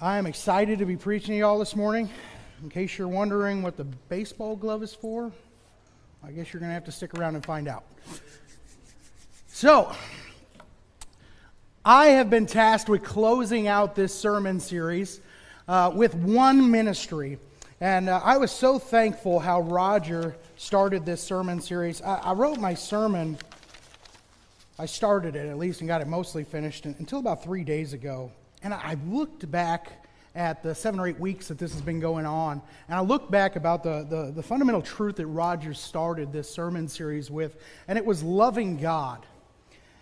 I am excited to be preaching to y'all this morning. In case you're wondering what the baseball glove is for, I guess you're going to have to stick around and find out. So, I have been tasked with closing out this sermon series uh, with one ministry. And uh, I was so thankful how Roger started this sermon series. I, I wrote my sermon, I started it at least and got it mostly finished until about three days ago. And I looked back at the seven or eight weeks that this has been going on, and I looked back about the, the, the fundamental truth that Rogers started this sermon series with, and it was loving God.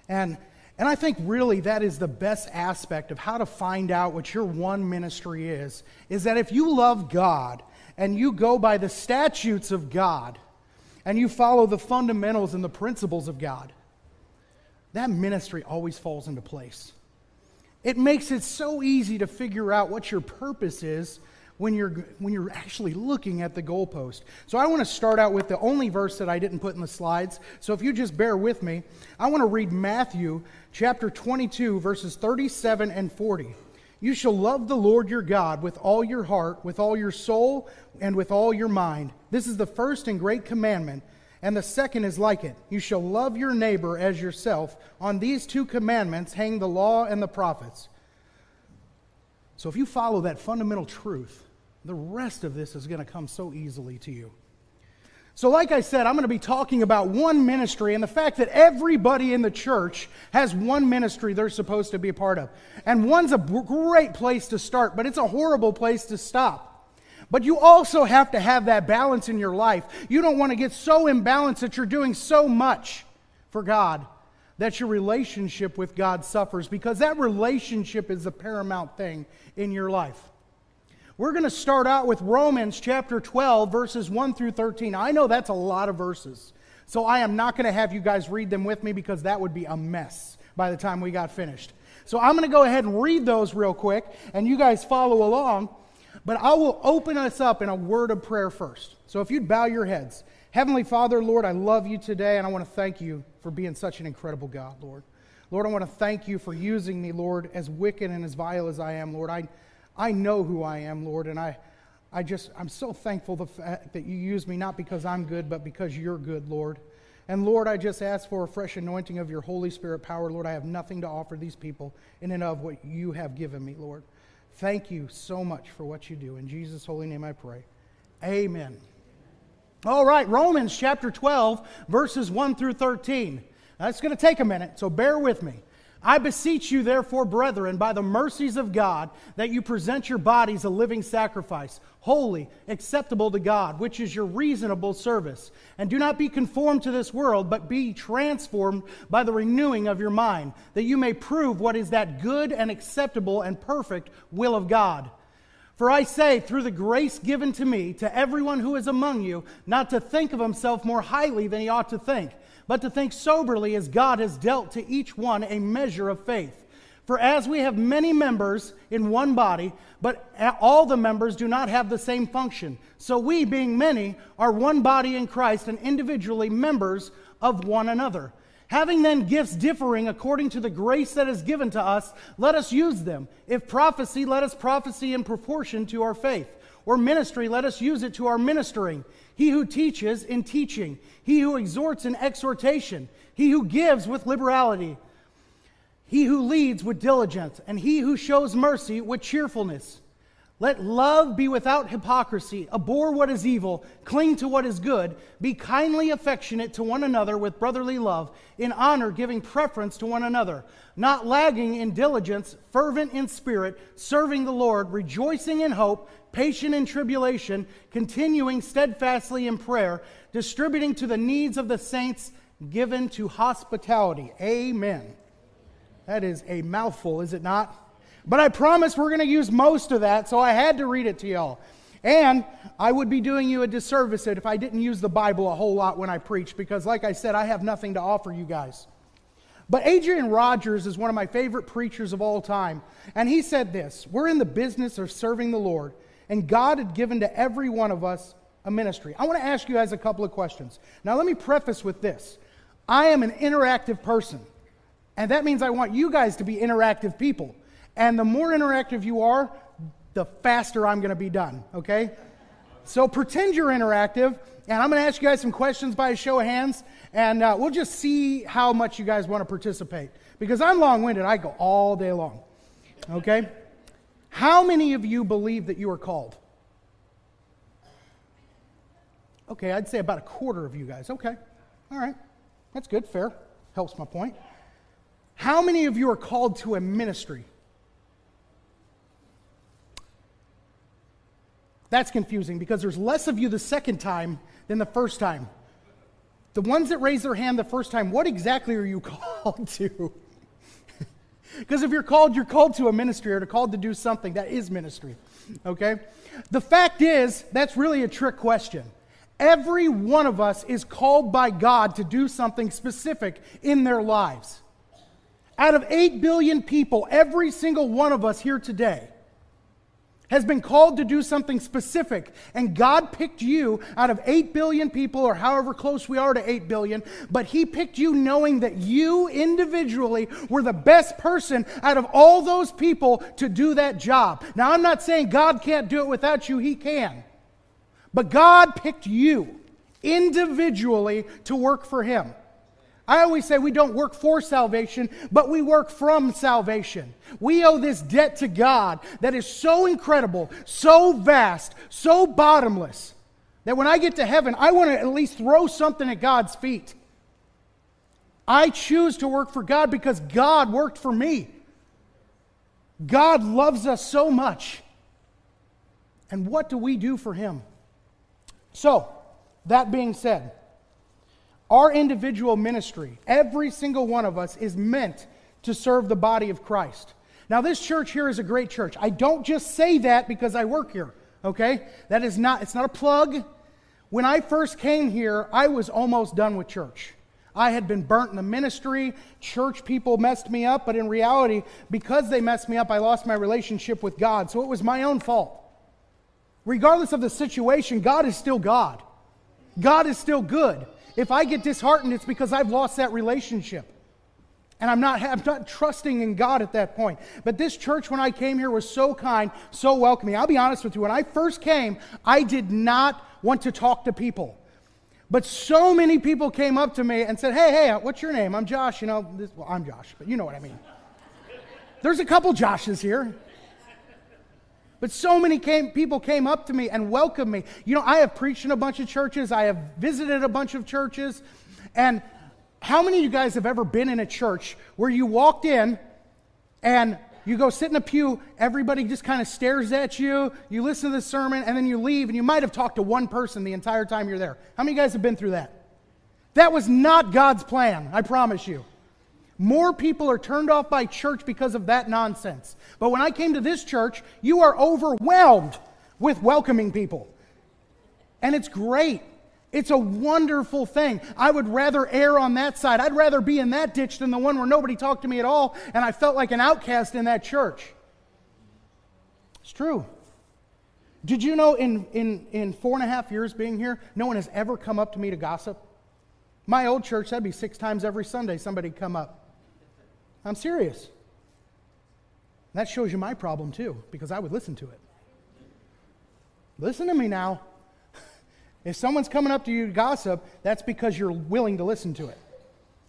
And, and I think really that is the best aspect of how to find out what your one ministry is, is that if you love God and you go by the statutes of God and you follow the fundamentals and the principles of God, that ministry always falls into place. It makes it so easy to figure out what your purpose is when you're, when you're actually looking at the goalpost. So I want to start out with the only verse that I didn't put in the slides. So if you just bear with me, I want to read Matthew chapter 22, verses 37 and 40. You shall love the Lord your God with all your heart, with all your soul, and with all your mind. This is the first and great commandment. And the second is like it You shall love your neighbor as yourself. On these two commandments hang the law and the prophets. So if you follow that fundamental truth, the rest of this is going to come so easily to you. So, like I said, I'm going to be talking about one ministry and the fact that everybody in the church has one ministry they're supposed to be a part of. And one's a great place to start, but it's a horrible place to stop. But you also have to have that balance in your life. You don't want to get so imbalanced that you're doing so much for God that your relationship with God suffers because that relationship is the paramount thing in your life. We're going to start out with Romans chapter 12, verses 1 through 13. I know that's a lot of verses, so I am not going to have you guys read them with me because that would be a mess by the time we got finished. So I'm going to go ahead and read those real quick, and you guys follow along. But I will open us up in a word of prayer first. So if you'd bow your heads. Heavenly Father, Lord, I love you today, and I want to thank you for being such an incredible God, Lord. Lord, I want to thank you for using me, Lord, as wicked and as vile as I am, Lord. I, I know who I am, Lord, and I, I just, I'm so thankful the fact that you use me not because I'm good, but because you're good, Lord. And Lord, I just ask for a fresh anointing of your Holy Spirit power. Lord, I have nothing to offer these people in and of what you have given me, Lord. Thank you so much for what you do. In Jesus' holy name I pray. Amen. All right, Romans chapter 12, verses 1 through 13. That's going to take a minute, so bear with me. I beseech you, therefore, brethren, by the mercies of God, that you present your bodies a living sacrifice, holy, acceptable to God, which is your reasonable service. And do not be conformed to this world, but be transformed by the renewing of your mind, that you may prove what is that good and acceptable and perfect will of God. For I say, through the grace given to me, to everyone who is among you, not to think of himself more highly than he ought to think but to think soberly as God has dealt to each one a measure of faith. For as we have many members in one body, but all the members do not have the same function, so we, being many, are one body in Christ and individually members of one another. Having then gifts differing according to the grace that is given to us, let us use them. If prophecy, let us prophesy in proportion to our faith. Or ministry, let us use it to our ministering he who teaches in teaching, he who exhorts in exhortation, he who gives with liberality, he who leads with diligence, and he who shows mercy with cheerfulness. Let love be without hypocrisy. Abhor what is evil. Cling to what is good. Be kindly affectionate to one another with brotherly love, in honor giving preference to one another, not lagging in diligence, fervent in spirit, serving the Lord, rejoicing in hope, patient in tribulation, continuing steadfastly in prayer, distributing to the needs of the saints, given to hospitality. Amen. That is a mouthful, is it not? But I promise we're going to use most of that, so I had to read it to y'all. And I would be doing you a disservice if I didn't use the Bible a whole lot when I preach, because, like I said, I have nothing to offer you guys. But Adrian Rogers is one of my favorite preachers of all time. And he said this We're in the business of serving the Lord and God had given to every one of us a ministry. I want to ask you guys a couple of questions. Now, let me preface with this I am an interactive person, and that means I want you guys to be interactive people. And the more interactive you are, the faster I'm going to be done, okay? So pretend you're interactive, and I'm going to ask you guys some questions by a show of hands, and uh, we'll just see how much you guys want to participate. Because I'm long winded, I go all day long, okay? How many of you believe that you are called? Okay, I'd say about a quarter of you guys. Okay, all right. That's good, fair. Helps my point. How many of you are called to a ministry? That's confusing because there's less of you the second time than the first time. The ones that raise their hand the first time, what exactly are you called to? Because if you're called, you're called to a ministry or to called to do something that is ministry. Okay? The fact is, that's really a trick question. Every one of us is called by God to do something specific in their lives. Out of 8 billion people, every single one of us here today has been called to do something specific. And God picked you out of 8 billion people, or however close we are to 8 billion, but He picked you knowing that you individually were the best person out of all those people to do that job. Now, I'm not saying God can't do it without you, He can. But God picked you individually to work for Him. I always say we don't work for salvation, but we work from salvation. We owe this debt to God that is so incredible, so vast, so bottomless, that when I get to heaven, I want to at least throw something at God's feet. I choose to work for God because God worked for me. God loves us so much. And what do we do for Him? So, that being said, our individual ministry, every single one of us, is meant to serve the body of Christ. Now, this church here is a great church. I don't just say that because I work here, okay? That is not, it's not a plug. When I first came here, I was almost done with church. I had been burnt in the ministry. Church people messed me up, but in reality, because they messed me up, I lost my relationship with God. So it was my own fault. Regardless of the situation, God is still God. God is still good. If I get disheartened, it's because I've lost that relationship. And I'm not, I'm not trusting in God at that point. But this church, when I came here, was so kind, so welcoming. I'll be honest with you. When I first came, I did not want to talk to people. But so many people came up to me and said, Hey, hey, what's your name? I'm Josh. You know, this, well, I'm Josh, but you know what I mean. There's a couple Joshes here. But so many came, people came up to me and welcomed me. You know, I have preached in a bunch of churches, I have visited a bunch of churches. And how many of you guys have ever been in a church where you walked in and you go sit in a pew, everybody just kind of stares at you, you listen to the sermon, and then you leave, and you might have talked to one person the entire time you're there? How many of you guys have been through that? That was not God's plan, I promise you. More people are turned off by church because of that nonsense. But when I came to this church, you are overwhelmed with welcoming people. And it's great. It's a wonderful thing. I would rather err on that side. I'd rather be in that ditch than the one where nobody talked to me at all and I felt like an outcast in that church. It's true. Did you know in, in, in four and a half years being here, no one has ever come up to me to gossip? My old church, that'd be six times every Sunday somebody'd come up. I'm serious. That shows you my problem too, because I would listen to it. Listen to me now. If someone's coming up to you to gossip, that's because you're willing to listen to it.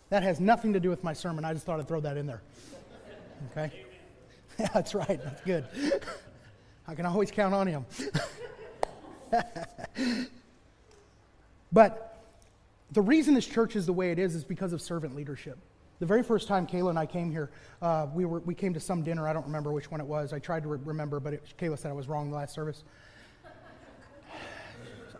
That has nothing to do with my sermon. I just thought I'd throw that in there. Okay? Yeah, that's right. That's good. I can always count on him. but the reason this church is the way it is is because of servant leadership. The very first time Kayla and I came here, uh, we, were, we came to some dinner. I don't remember which one it was. I tried to re- remember, but it, Kayla said I was wrong the last service.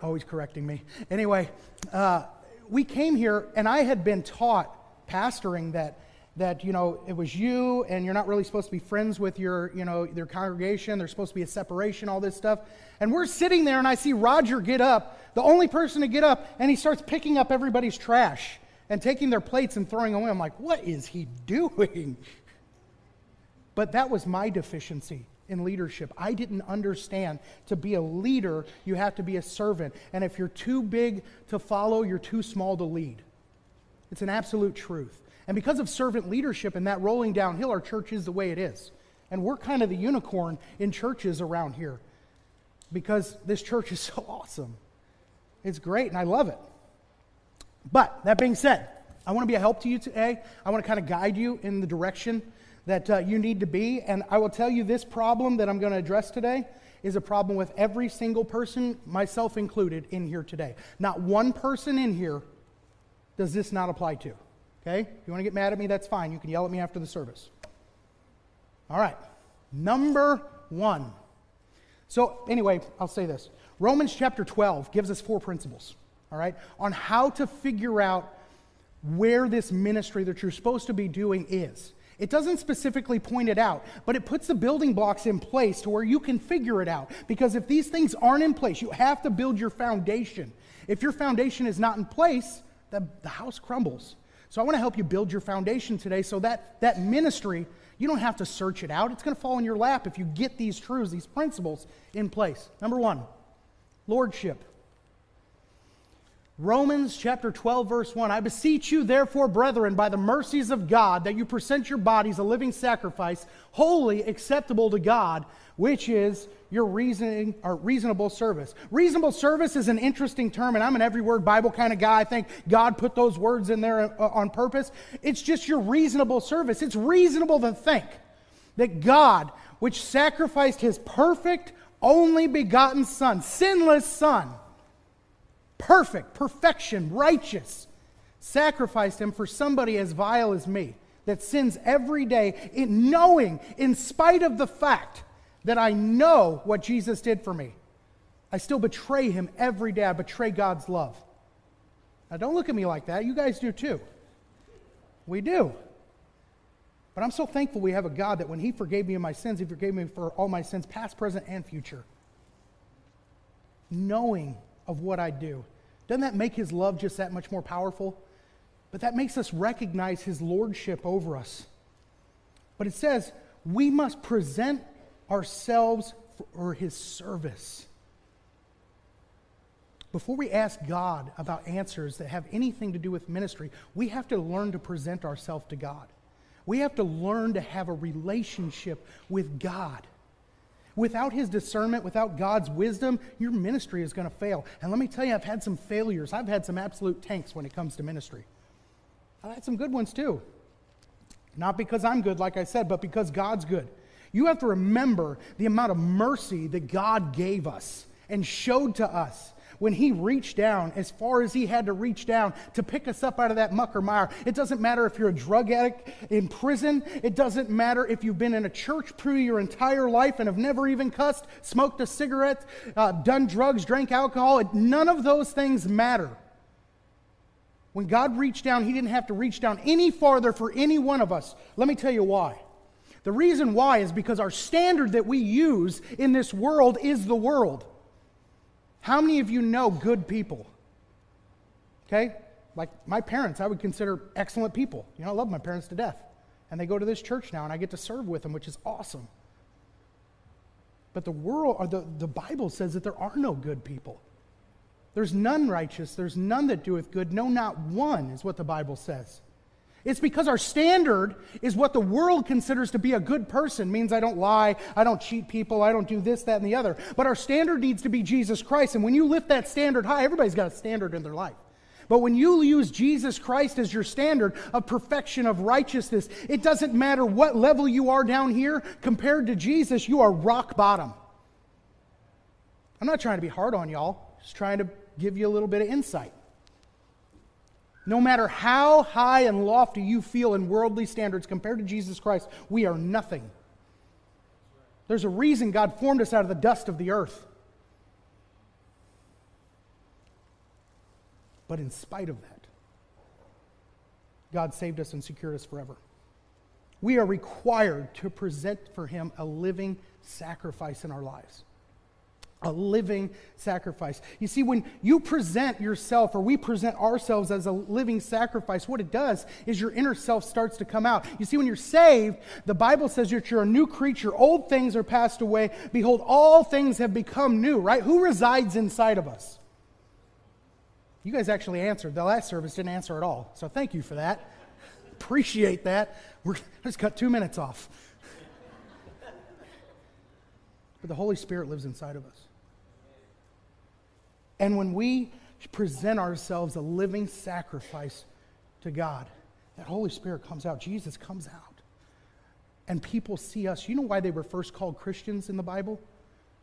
Always correcting me. Anyway, uh, we came here, and I had been taught pastoring that that you know it was you and you're not really supposed to be friends with your you know their congregation there's supposed to be a separation all this stuff and we're sitting there and i see roger get up the only person to get up and he starts picking up everybody's trash and taking their plates and throwing away. I'm like, what is he doing? But that was my deficiency in leadership. I didn't understand to be a leader, you have to be a servant. And if you're too big to follow, you're too small to lead. It's an absolute truth. And because of servant leadership and that rolling downhill, our church is the way it is. And we're kind of the unicorn in churches around here because this church is so awesome. It's great, and I love it. But that being said, I want to be a help to you today. I want to kind of guide you in the direction that uh, you need to be. And I will tell you this problem that I'm going to address today is a problem with every single person, myself included, in here today. Not one person in here does this not apply to. Okay? If you want to get mad at me, that's fine. You can yell at me after the service. All right. Number one. So, anyway, I'll say this Romans chapter 12 gives us four principles, all right, on how to figure out where this ministry that you're supposed to be doing is. It doesn't specifically point it out, but it puts the building blocks in place to where you can figure it out. Because if these things aren't in place, you have to build your foundation. If your foundation is not in place, the, the house crumbles. So I want to help you build your foundation today so that that ministry, you don't have to search it out. It's going to fall in your lap if you get these truths, these principles in place. Number one, lordship. Romans chapter 12, verse 1 I beseech you, therefore, brethren, by the mercies of God, that you present your bodies a living sacrifice, holy, acceptable to God, which is your reasoning or reasonable service. Reasonable service is an interesting term, and I'm an every word Bible kind of guy. I think God put those words in there uh, on purpose. It's just your reasonable service. It's reasonable to think that God, which sacrificed his perfect, only begotten Son, sinless Son, perfect, perfection, righteous, sacrificed him for somebody as vile as me that sins every day, in knowing, in spite of the fact that I know what Jesus did for me. I still betray him every day. I betray God's love. Now, don't look at me like that. You guys do too. We do. But I'm so thankful we have a God that when He forgave me of my sins, He forgave me for all my sins, past, present, and future. Knowing of what I do. Doesn't that make his love just that much more powerful? But that makes us recognize his lordship over us. But it says we must present ourselves for his service. Before we ask God about answers that have anything to do with ministry, we have to learn to present ourselves to God. We have to learn to have a relationship with God. Without his discernment, without God's wisdom, your ministry is going to fail. And let me tell you, I've had some failures. I've had some absolute tanks when it comes to ministry. I've had some good ones too. Not because I'm good, like I said, but because God's good. You have to remember the amount of mercy that God gave us and showed to us when he reached down as far as he had to reach down to pick us up out of that muck or mire. It doesn't matter if you're a drug addict in prison. It doesn't matter if you've been in a church pew your entire life and have never even cussed, smoked a cigarette, uh, done drugs, drank alcohol. It, none of those things matter. When God reached down, he didn't have to reach down any farther for any one of us. Let me tell you why. The reason why is because our standard that we use in this world is the world. How many of you know good people? Okay? Like my parents, I would consider excellent people. You know, I love my parents to death. And they go to this church now, and I get to serve with them, which is awesome. But the world, or the, the Bible says that there are no good people. There's none righteous. There's none that doeth good. No, not one, is what the Bible says. It's because our standard is what the world considers to be a good person. Means I don't lie, I don't cheat people, I don't do this, that, and the other. But our standard needs to be Jesus Christ. And when you lift that standard high, everybody's got a standard in their life. But when you use Jesus Christ as your standard of perfection, of righteousness, it doesn't matter what level you are down here, compared to Jesus, you are rock bottom. I'm not trying to be hard on y'all, just trying to give you a little bit of insight. No matter how high and lofty you feel in worldly standards compared to Jesus Christ, we are nothing. There's a reason God formed us out of the dust of the earth. But in spite of that, God saved us and secured us forever. We are required to present for Him a living sacrifice in our lives a living sacrifice. You see, when you present yourself or we present ourselves as a living sacrifice, what it does is your inner self starts to come out. You see, when you're saved, the Bible says that you're a new creature. Old things are passed away. Behold, all things have become new, right? Who resides inside of us? You guys actually answered. The last service didn't answer at all. So thank you for that. Appreciate that. We're, let's cut two minutes off. but the Holy Spirit lives inside of us. And when we present ourselves a living sacrifice to God, that Holy Spirit comes out, Jesus comes out. And people see us. You know why they were first called Christians in the Bible?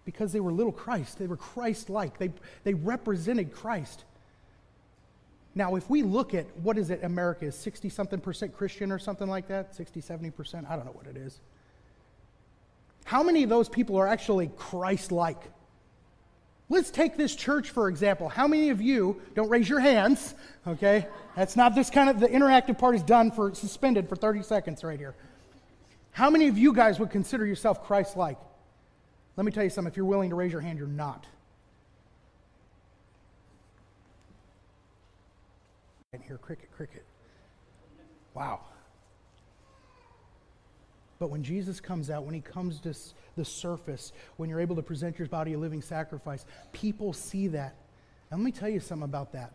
Because they were little Christ. They were Christ like. They, they represented Christ. Now, if we look at what is it, America is 60 something percent Christian or something like that, 60, 70 percent, I don't know what it is. How many of those people are actually Christ like? Let's take this church, for example. How many of you, don't raise your hands, okay? That's not this kind of, the interactive part is done for, suspended for 30 seconds right here. How many of you guys would consider yourself Christ like? Let me tell you something. If you're willing to raise your hand, you're not. And here, cricket, cricket. Wow. But when Jesus comes out, when he comes to the surface, when you're able to present your body a living sacrifice, people see that. And let me tell you something about that.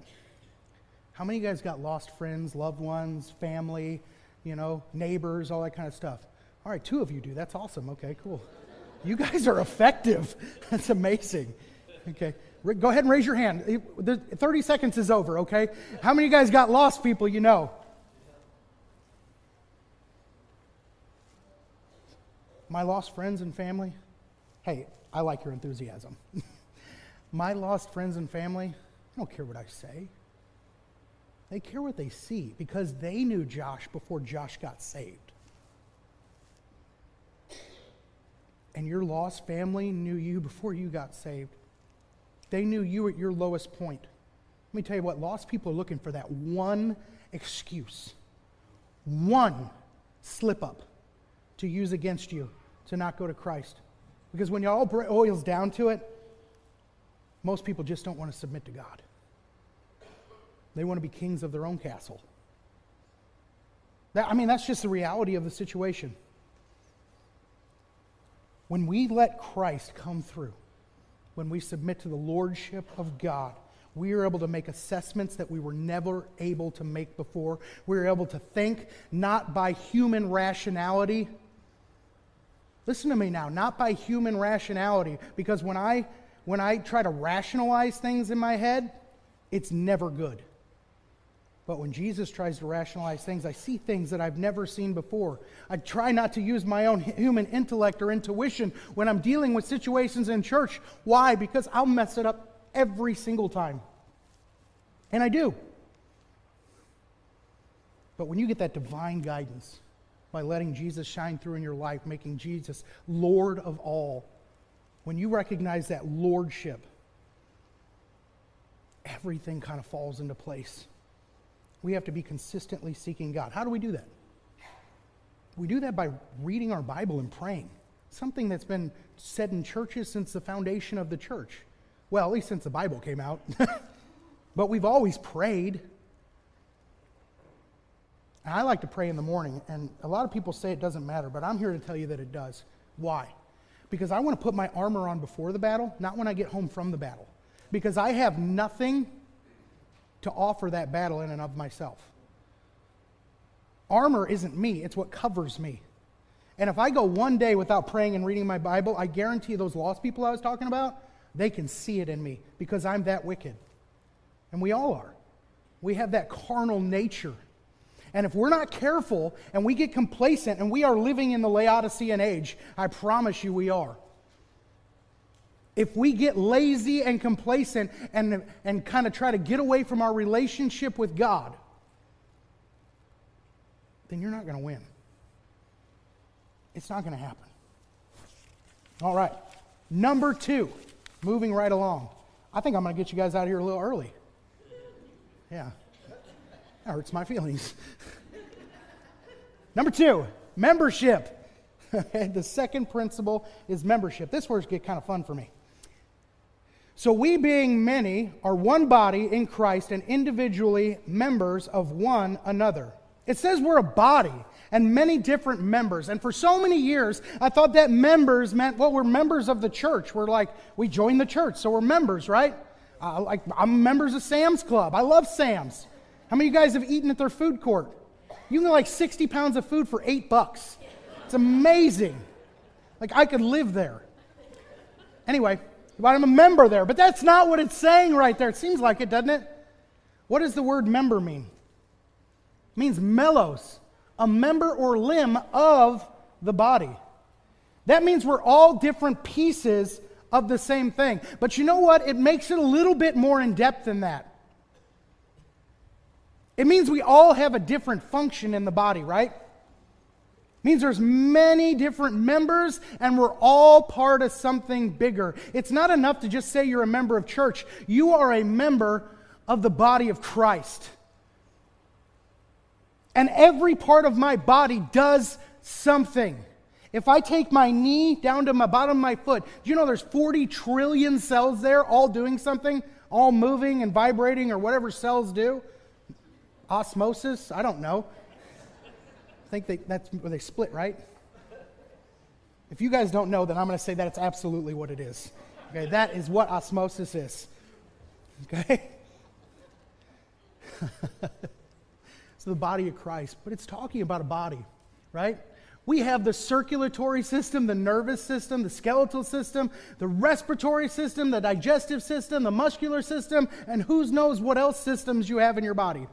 How many of you guys got lost friends, loved ones, family, you know, neighbors, all that kind of stuff? All right, two of you do. That's awesome. Okay, cool. You guys are effective. That's amazing. Okay. Go ahead and raise your hand. 30 seconds is over, okay? How many of you guys got lost people you know? My lost friends and family? Hey, I like your enthusiasm. My lost friends and family, I don't care what I say. They care what they see because they knew Josh before Josh got saved. And your lost family knew you before you got saved. They knew you at your lowest point. Let me tell you what, lost people are looking for that one excuse, one slip up to use against you to not go to Christ. Because when it all boils down to it, most people just don't want to submit to God. They want to be kings of their own castle. That, I mean, that's just the reality of the situation. When we let Christ come through, when we submit to the lordship of God, we are able to make assessments that we were never able to make before. We are able to think not by human rationality, Listen to me now, not by human rationality, because when I when I try to rationalize things in my head, it's never good. But when Jesus tries to rationalize things, I see things that I've never seen before. I try not to use my own human intellect or intuition when I'm dealing with situations in church. Why? Because I'll mess it up every single time. And I do. But when you get that divine guidance, by letting Jesus shine through in your life, making Jesus Lord of all. When you recognize that lordship, everything kind of falls into place. We have to be consistently seeking God. How do we do that? We do that by reading our Bible and praying. Something that's been said in churches since the foundation of the church. Well, at least since the Bible came out. but we've always prayed. And I like to pray in the morning, and a lot of people say it doesn't matter, but I'm here to tell you that it does. Why? Because I want to put my armor on before the battle, not when I get home from the battle. Because I have nothing to offer that battle in and of myself. Armor isn't me, it's what covers me. And if I go one day without praying and reading my Bible, I guarantee those lost people I was talking about, they can see it in me because I'm that wicked. And we all are. We have that carnal nature and if we're not careful and we get complacent and we are living in the Laodicean age, I promise you we are. If we get lazy and complacent and, and kind of try to get away from our relationship with God, then you're not going to win. It's not going to happen. All right. Number two, moving right along. I think I'm going to get you guys out of here a little early. Yeah. Hurts my feelings. Number two, membership. the second principle is membership. This words get kind of fun for me. So, we being many are one body in Christ and individually members of one another. It says we're a body and many different members. And for so many years, I thought that members meant, well, we're members of the church. We're like, we joined the church, so we're members, right? Uh, like, I'm members of Sam's Club. I love Sam's. How many of you guys have eaten at their food court? You can get like 60 pounds of food for eight bucks. It's amazing. Like I could live there. Anyway, I'm a member there, but that's not what it's saying right there. It seems like it, doesn't it? What does the word member mean? It means melos, a member or limb of the body. That means we're all different pieces of the same thing. But you know what? It makes it a little bit more in depth than that. It means we all have a different function in the body, right? Means there's many different members and we're all part of something bigger. It's not enough to just say you're a member of church. You are a member of the body of Christ. And every part of my body does something. If I take my knee down to my bottom of my foot, do you know there's 40 trillion cells there all doing something, all moving and vibrating or whatever cells do? Osmosis? I don't know. I think they, that's where they split, right? If you guys don't know, then I'm going to say that it's absolutely what it is. Okay, that is what osmosis is. Okay? so the body of Christ, but it's talking about a body, right? We have the circulatory system, the nervous system, the skeletal system, the respiratory system, the digestive system, the muscular system, and who knows what else systems you have in your body.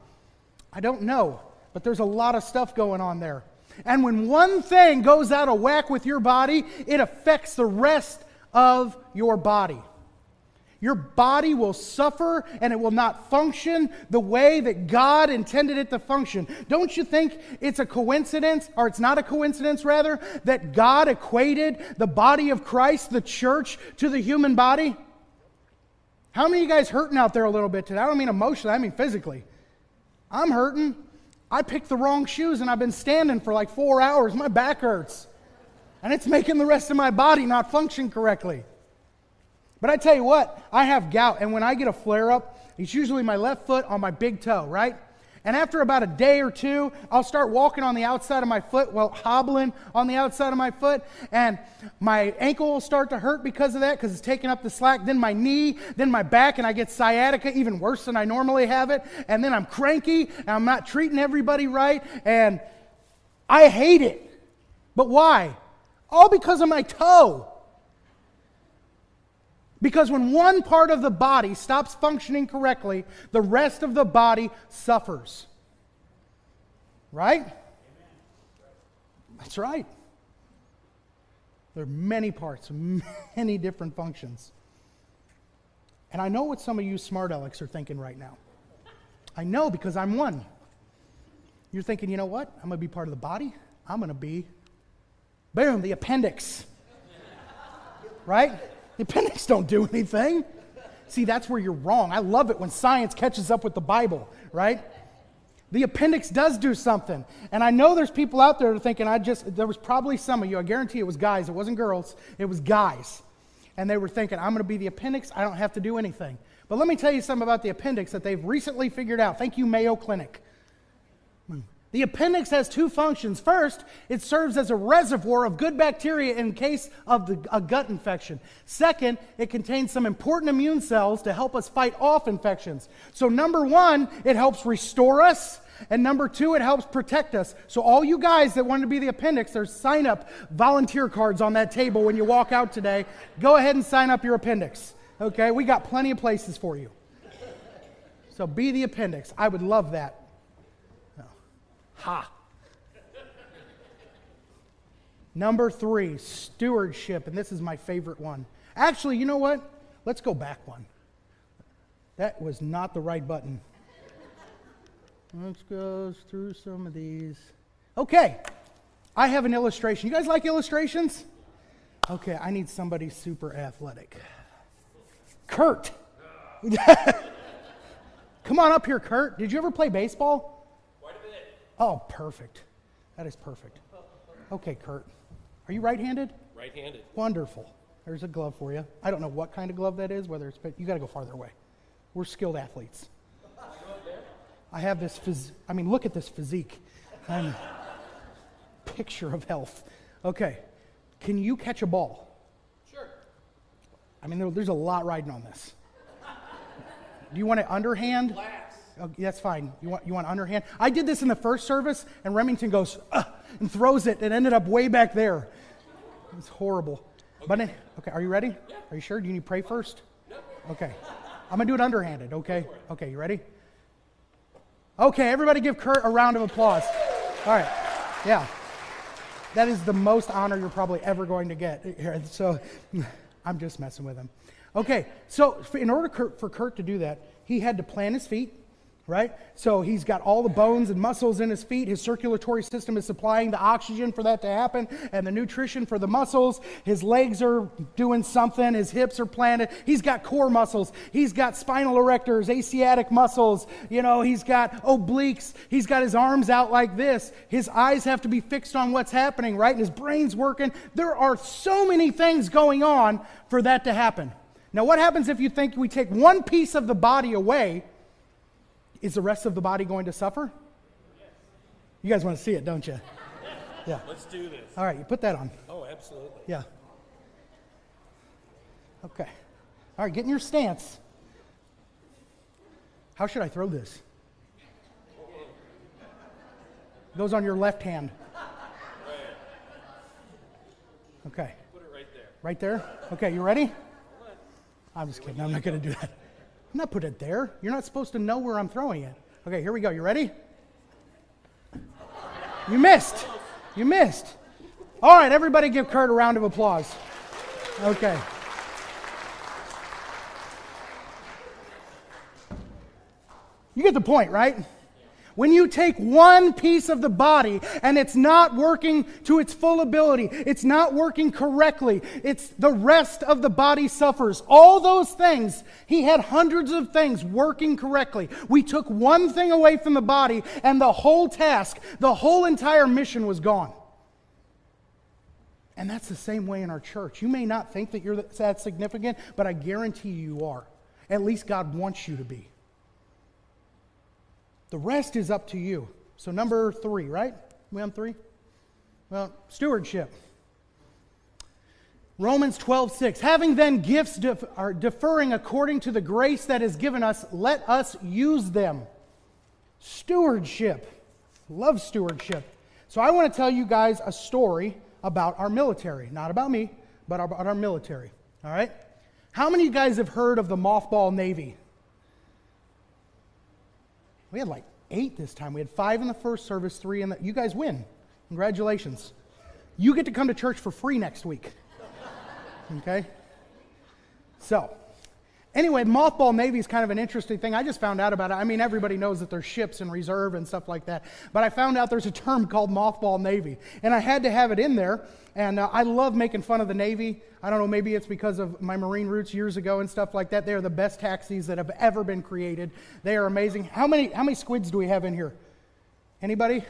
I don't know, but there's a lot of stuff going on there. And when one thing goes out of whack with your body, it affects the rest of your body. Your body will suffer and it will not function the way that God intended it to function. Don't you think it's a coincidence, or it's not a coincidence rather, that God equated the body of Christ, the church, to the human body? How many of you guys hurting out there a little bit today? I don't mean emotionally, I mean physically. I'm hurting. I picked the wrong shoes and I've been standing for like four hours. My back hurts. And it's making the rest of my body not function correctly. But I tell you what, I have gout, and when I get a flare up, it's usually my left foot on my big toe, right? And after about a day or two, I'll start walking on the outside of my foot, well, hobbling on the outside of my foot, and my ankle will start to hurt because of that, because it's taking up the slack. Then my knee, then my back, and I get sciatica even worse than I normally have it. And then I'm cranky, and I'm not treating everybody right, and I hate it. But why? All because of my toe. Because when one part of the body stops functioning correctly, the rest of the body suffers. Right? That's right. There are many parts, many different functions. And I know what some of you smart alecks are thinking right now. I know because I'm one. You're thinking, you know what? I'm going to be part of the body. I'm going to be, boom, the appendix. right? The appendix don't do anything. See, that's where you're wrong. I love it when science catches up with the Bible, right? The appendix does do something. And I know there's people out there thinking, I just, there was probably some of you, I guarantee it was guys, it wasn't girls, it was guys. And they were thinking, I'm going to be the appendix, I don't have to do anything. But let me tell you something about the appendix that they've recently figured out. Thank you, Mayo Clinic. The appendix has two functions. First, it serves as a reservoir of good bacteria in case of the, a gut infection. Second, it contains some important immune cells to help us fight off infections. So, number one, it helps restore us. And number two, it helps protect us. So, all you guys that want to be the appendix, there's sign up volunteer cards on that table when you walk out today. Go ahead and sign up your appendix. Okay? We got plenty of places for you. So, be the appendix. I would love that. Ha. Number three, stewardship. And this is my favorite one. Actually, you know what? Let's go back one. That was not the right button. Let's go through some of these. Okay, I have an illustration. You guys like illustrations? Okay, I need somebody super athletic. Kurt. Come on up here, Kurt. Did you ever play baseball? Oh, perfect. That is perfect. Okay, Kurt. Are you right handed? Right handed. Wonderful. There's a glove for you. I don't know what kind of glove that is, whether it's, but you got to go farther away. We're skilled athletes. I have this, phys- I mean, look at this physique. I'm picture of health. Okay. Can you catch a ball? Sure. I mean, there, there's a lot riding on this. Do you want it underhand? Glass. Oh, that's fine. You want, you want underhand? I did this in the first service, and Remington goes, and throws it, and ended up way back there. It's horrible. But okay, are you ready? Are you sure? Do you need to pray first? No. Okay. I'm going to do it underhanded, okay? Okay, you ready? Okay, everybody give Kurt a round of applause. All right. Yeah. That is the most honor you're probably ever going to get here. So I'm just messing with him. Okay, so in order for Kurt to do that, he had to plant his feet, right? So he's got all the bones and muscles in his feet. His circulatory system is supplying the oxygen for that to happen and the nutrition for the muscles. His legs are doing something. His hips are planted. He's got core muscles. He's got spinal erectors, asiatic muscles. You know, he's got obliques. He's got his arms out like this. His eyes have to be fixed on what's happening, right? And his brain's working. There are so many things going on for that to happen. Now, what happens if you think we take one piece of the body away? Is the rest of the body going to suffer? You guys want to see it, don't you? Yeah. Let's do this. All right, you put that on. Oh, absolutely. Yeah. Okay. All right, get in your stance. How should I throw this? It goes on your left hand. Okay. Put it right there. Right there? Okay, you ready? I'm just kidding. I'm not going to do that. Not putting it there. You're not supposed to know where I'm throwing it. Okay, here we go. You ready? You missed. You missed. All right, everybody give Kurt a round of applause. Okay. You get the point, right? When you take one piece of the body and it's not working to its full ability, it's not working correctly, it's the rest of the body suffers. All those things, he had hundreds of things working correctly. We took one thing away from the body and the whole task, the whole entire mission was gone. And that's the same way in our church. You may not think that you're that significant, but I guarantee you are. At least God wants you to be. The rest is up to you. So, number three, right? We on three? Well, stewardship. Romans 12, 6. Having then gifts def- are deferring according to the grace that is given us, let us use them. Stewardship. Love stewardship. So, I want to tell you guys a story about our military. Not about me, but about our military. All right? How many of you guys have heard of the Mothball Navy? We had like eight this time. We had five in the first service, three in the. You guys win. Congratulations. You get to come to church for free next week. Okay? So, anyway, mothball navy is kind of an interesting thing. I just found out about it. I mean, everybody knows that there's ships in reserve and stuff like that. But I found out there's a term called mothball navy. And I had to have it in there. And uh, I love making fun of the Navy. I don't know, maybe it's because of my Marine roots years ago and stuff like that. They are the best taxis that have ever been created. They are amazing. How many, how many squids do we have in here? Anybody?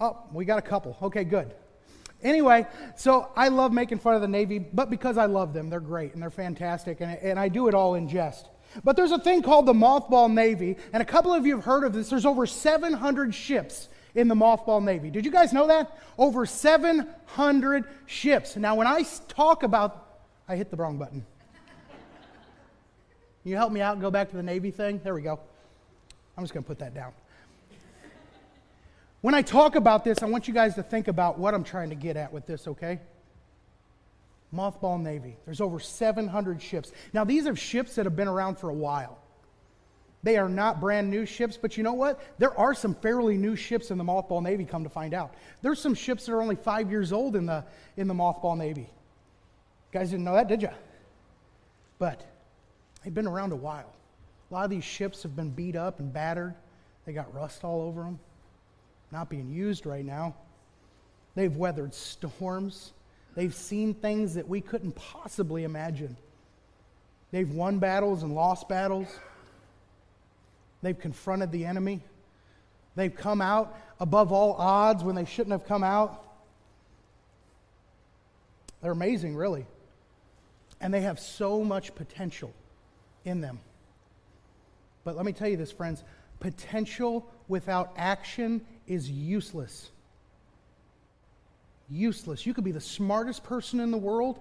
Oh, we got a couple. Okay, good. Anyway, so I love making fun of the Navy, but because I love them, they're great and they're fantastic, and, and I do it all in jest. But there's a thing called the Mothball Navy, and a couple of you have heard of this. There's over 700 ships in the mothball navy. Did you guys know that? Over 700 ships. Now, when I talk about, I hit the wrong button. you help me out and go back to the navy thing? There we go. I'm just going to put that down. When I talk about this, I want you guys to think about what I'm trying to get at with this, okay? Mothball Navy. There's over 700 ships. Now, these are ships that have been around for a while. They are not brand new ships, but you know what? There are some fairly new ships in the Mothball Navy, come to find out. There's some ships that are only five years old in the, in the Mothball Navy. You guys didn't know that, did you? But they've been around a while. A lot of these ships have been beat up and battered. They got rust all over them, not being used right now. They've weathered storms. They've seen things that we couldn't possibly imagine. They've won battles and lost battles. They've confronted the enemy. They've come out above all odds when they shouldn't have come out. They're amazing, really. And they have so much potential in them. But let me tell you this, friends potential without action is useless. Useless. You could be the smartest person in the world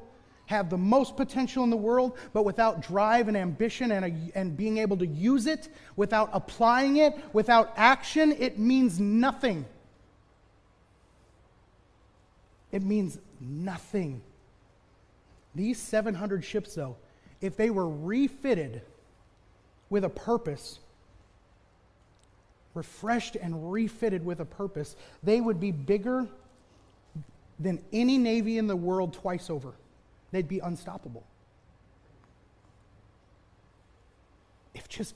have the most potential in the world, but without drive and ambition and, a, and being able to use it, without applying it, without action, it means nothing. It means nothing. These 700 ships, though, if they were refitted with a purpose, refreshed and refitted with a purpose, they would be bigger than any navy in the world twice over. They'd be unstoppable. If just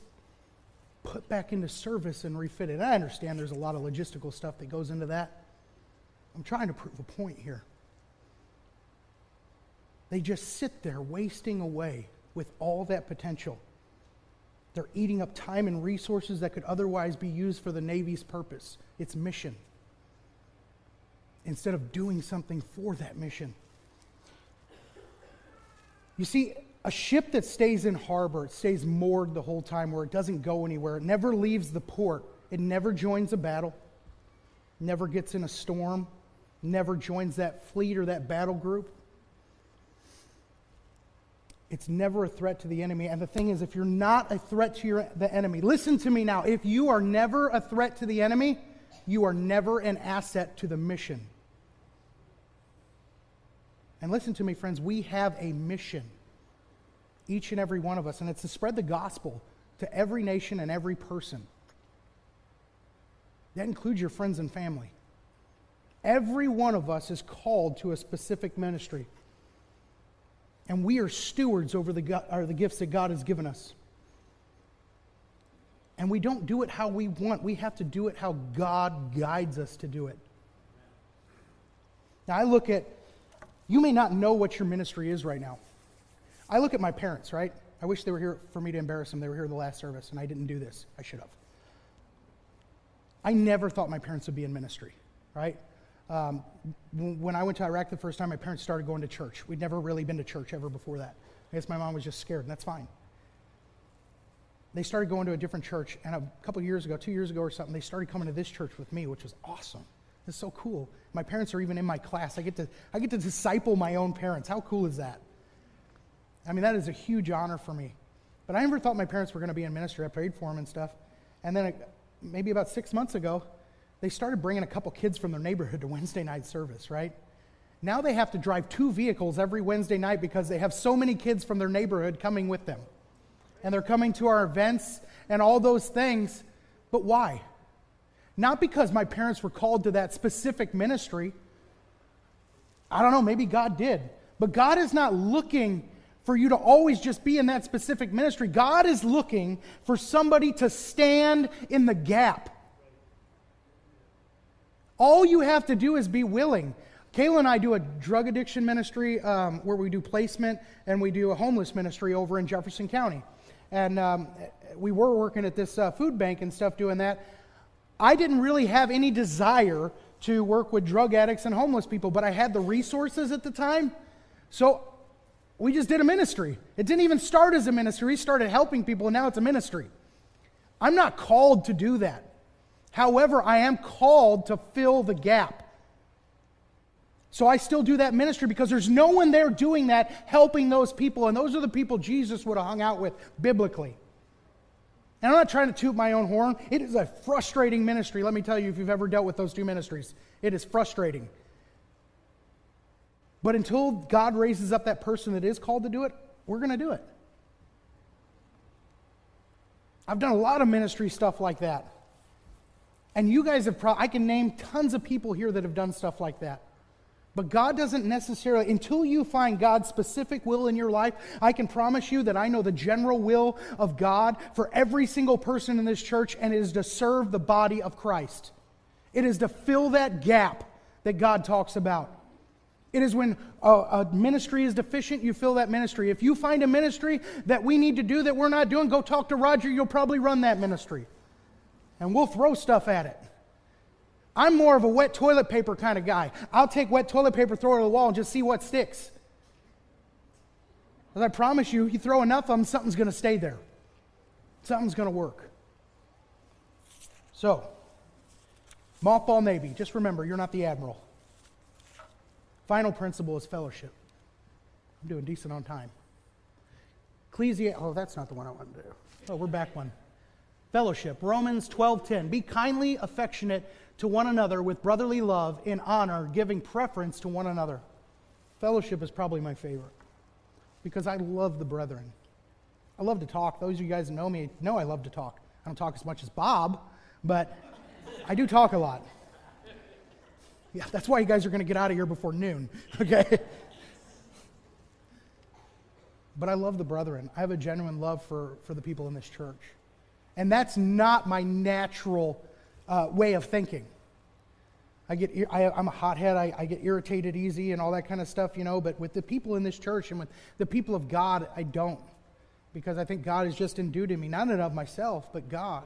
put back into service and refitted. I understand there's a lot of logistical stuff that goes into that. I'm trying to prove a point here. They just sit there wasting away with all that potential. They're eating up time and resources that could otherwise be used for the Navy's purpose, its mission, instead of doing something for that mission. You see, a ship that stays in harbor, it stays moored the whole time where it doesn't go anywhere, it never leaves the port, it never joins a battle, never gets in a storm, never joins that fleet or that battle group. It's never a threat to the enemy. And the thing is, if you're not a threat to your, the enemy, listen to me now. If you are never a threat to the enemy, you are never an asset to the mission. And listen to me, friends, we have a mission, each and every one of us, and it's to spread the gospel to every nation and every person. That includes your friends and family. Every one of us is called to a specific ministry. And we are stewards over the, or the gifts that God has given us. And we don't do it how we want, we have to do it how God guides us to do it. Now, I look at, you may not know what your ministry is right now. I look at my parents, right? I wish they were here for me to embarrass them. They were here the last service, and I didn't do this. I should have. I never thought my parents would be in ministry, right? Um, when I went to Iraq the first time, my parents started going to church. We'd never really been to church ever before that. I guess my mom was just scared, and that's fine. They started going to a different church, and a couple years ago, two years ago or something, they started coming to this church with me, which was awesome. It's so cool. My parents are even in my class. I get to, I get to disciple my own parents. How cool is that? I mean, that is a huge honor for me. But I never thought my parents were going to be in ministry. I prayed for them and stuff. And then, maybe about six months ago, they started bringing a couple kids from their neighborhood to Wednesday night service, right? Now they have to drive two vehicles every Wednesday night because they have so many kids from their neighborhood coming with them. And they're coming to our events and all those things. But why? Not because my parents were called to that specific ministry. I don't know, maybe God did. But God is not looking for you to always just be in that specific ministry. God is looking for somebody to stand in the gap all you have to do is be willing. Kayla and I do a drug addiction ministry um, where we do placement, and we do a homeless ministry over in Jefferson County. And um, we were working at this uh, food bank and stuff doing that. I didn't really have any desire to work with drug addicts and homeless people, but I had the resources at the time. So we just did a ministry. It didn't even start as a ministry, we started helping people, and now it's a ministry. I'm not called to do that. However, I am called to fill the gap. So I still do that ministry because there's no one there doing that, helping those people. And those are the people Jesus would have hung out with biblically. And I'm not trying to toot my own horn. It is a frustrating ministry. Let me tell you, if you've ever dealt with those two ministries, it is frustrating. But until God raises up that person that is called to do it, we're going to do it. I've done a lot of ministry stuff like that. And you guys have probably, I can name tons of people here that have done stuff like that. But God doesn't necessarily, until you find God's specific will in your life, I can promise you that I know the general will of God for every single person in this church, and it is to serve the body of Christ. It is to fill that gap that God talks about. It is when a, a, ministry is deficient, you fill that ministry. If you find a ministry that we need to do that we're not doing, go talk to Roger. You'll probably run that ministry and we'll throw stuff at it. I'm more of a wet toilet paper kind of guy. I'll take wet toilet paper, throw it at the wall, and just see what sticks. As I promise you, you throw enough of them, something's going to stay there. Something's going to work. So, mothball Navy, just remember, you're not the admiral. Final principle is fellowship. I'm doing decent on time. Ecclesia, oh, that's not the one I wanted to do. Oh, we're back one. Fellowship, Romans 12:10. Be kindly affectionate to one another with brotherly love in honor, giving preference to one another. Fellowship is probably my favorite. because I love the brethren. I love to talk. Those of you guys that know me know I love to talk. I don't talk as much as Bob, but I do talk a lot. Yeah, that's why you guys are going to get out of here before noon, okay? but I love the brethren. I have a genuine love for, for the people in this church. And that's not my natural uh, way of thinking. I get, I, am a hothead. I, I get irritated easy and all that kind of stuff, you know. But with the people in this church and with the people of God, I don't. Because I think God is just endued me, not of myself, but God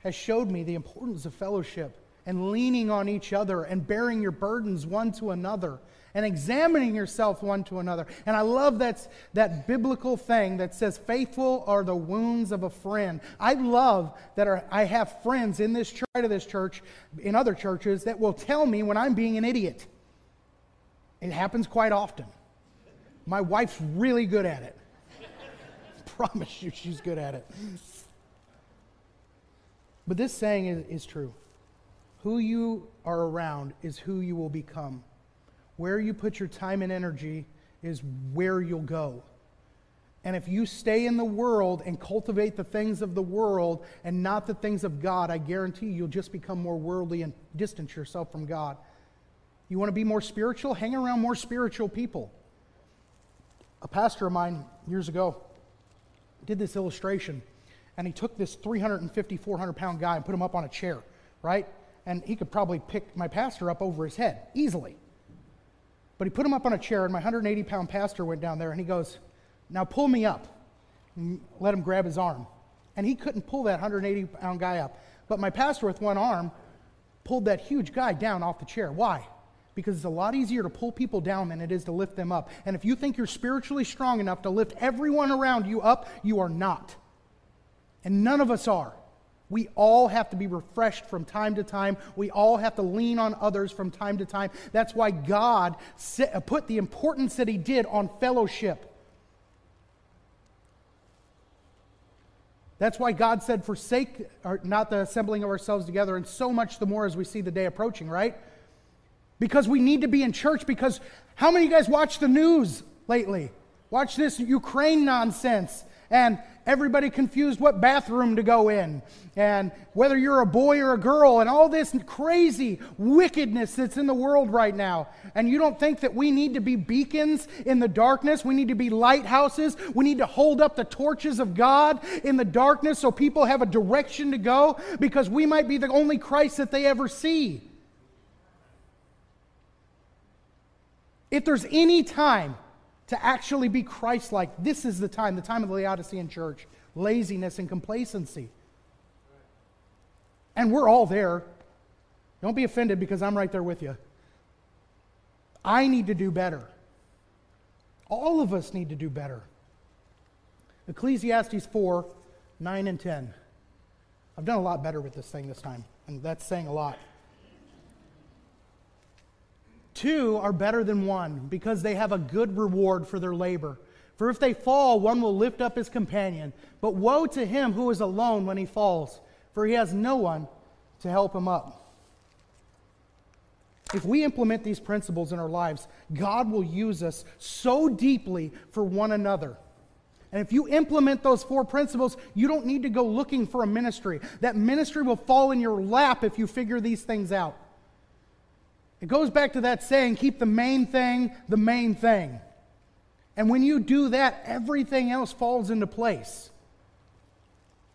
has showed me the importance of fellowship and leaning on each other and bearing your burdens one to another and examining yourself one to another. And I love that, that biblical thing that says, Faithful are the wounds of a friend. I love that I have friends in this church, of this church, in other churches, that will tell me when I'm being an idiot. It happens quite often. My wife's really good at it. promise you, she's good at it. But this saying is, is true. Who you are around is who you will become. Where you put your time and energy is where you'll go. And if you stay in the world and cultivate the things of the world and not the things of God, I guarantee you'll just become more worldly and distance yourself from God. You want to be more spiritual? Hang around more spiritual people. A pastor of mine years ago did this illustration, and he took this 350, 400 pound guy and put him up on a chair, right? And he could probably pick my pastor up over his head easily. But he put him up on a chair, and my 180 pound pastor went down there and he goes, Now pull me up. And let him grab his arm. And he couldn't pull that 180 pound guy up. But my pastor, with one arm, pulled that huge guy down off the chair. Why? Because it's a lot easier to pull people down than it is to lift them up. And if you think you're spiritually strong enough to lift everyone around you up, you are not. And none of us are. We all have to be refreshed from time to time. We all have to lean on others from time to time. That's why God uh, put the importance that He did on fellowship. That's why God said, forsake not the assembling of ourselves together, and so much the more as we see the day approaching, right? Because we need to be in church. Because how many of you guys watch the news lately? Watch this Ukraine nonsense and everybody confused what bathroom to go in, and whether you're a boy or a girl, and all this crazy wickedness that's in the world right now. And you don't think that we need to be beacons in the darkness? We need to be lighthouses. We need to hold up the torches of God in the darkness so people have a direction to go because we might be the only Christ that they ever see. If there's any time to actually be Christ like. This is the time, the time of the Laodicean church laziness and complacency. And we're all there. Don't be offended because I'm right there with you. I need to do better. All of us need to do better. Ecclesiastes 4 9 and 10. I've done a lot better with this thing this time, and that's saying a lot. Two are better than one because they have a good reward for their labor. For if they fall, one will lift up his companion. But woe to him who is alone when he falls, for he has no one to help him up. If we implement these principles in our lives, God will use us so deeply for one another. And if you implement those four principles, you don't need to go looking for a ministry. That ministry will fall in your lap if you figure these things out. It goes back to that saying keep the main thing the main thing. And when you do that, everything else falls into place.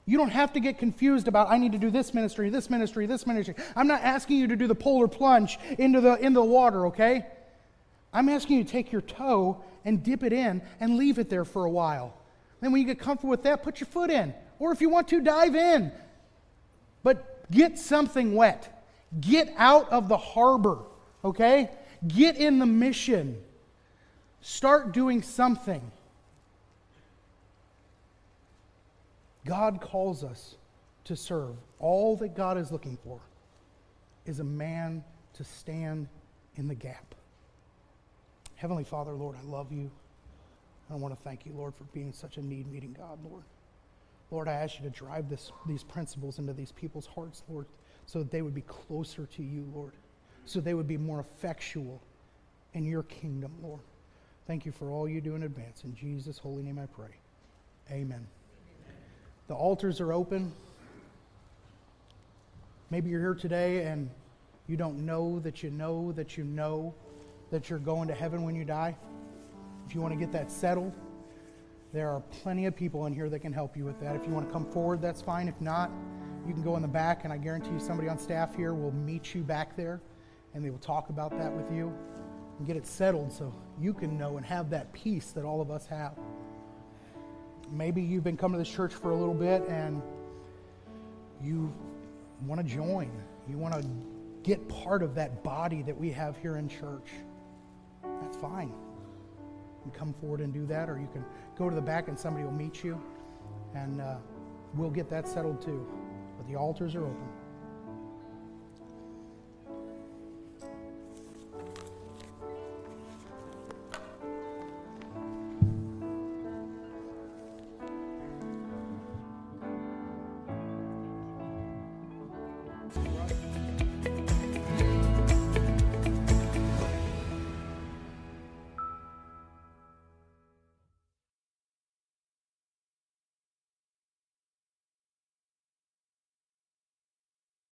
You don't have to get confused about, I need to do this ministry, this ministry, this ministry. I'm not asking you to do the polar plunge into the, into the water, okay? I'm asking you to take your toe and dip it in and leave it there for a while. Then, when you get comfortable with that, put your foot in. Or if you want to, dive in. But get something wet. Get out of the harbor okay? Get in the mission. Start doing something. God calls us to serve. All that God is looking for is a man to stand in the gap. Heavenly Father, Lord, I love you. I want to thank you, Lord, for being such a need meeting God, Lord. Lord, I ask you to drive this, these principles into these people's hearts, Lord, so that they would be closer to you, Lord so they would be more effectual in your kingdom, Lord. Thank you for all you do in advance. In Jesus' holy name I pray. Amen. The altars are open. Maybe you're here today and you don't know that you know that you know that you're going to heaven when you die. If you want to get that settled, there are plenty of people in here that can help you with that. If you want to come forward, that's fine. If not, you can go in the back, and I guarantee you somebody on staff here will meet you back there and they will talk about that with you and get it settled so you can know and have that peace that all of us have. Maybe you've been coming to this church for a little bit and you want to join. You want to get part of that body that we have here in church. That's fine. You come forward and do that, or you can go to the back and somebody will meet you, and uh, we'll get that settled too. But the altars are open.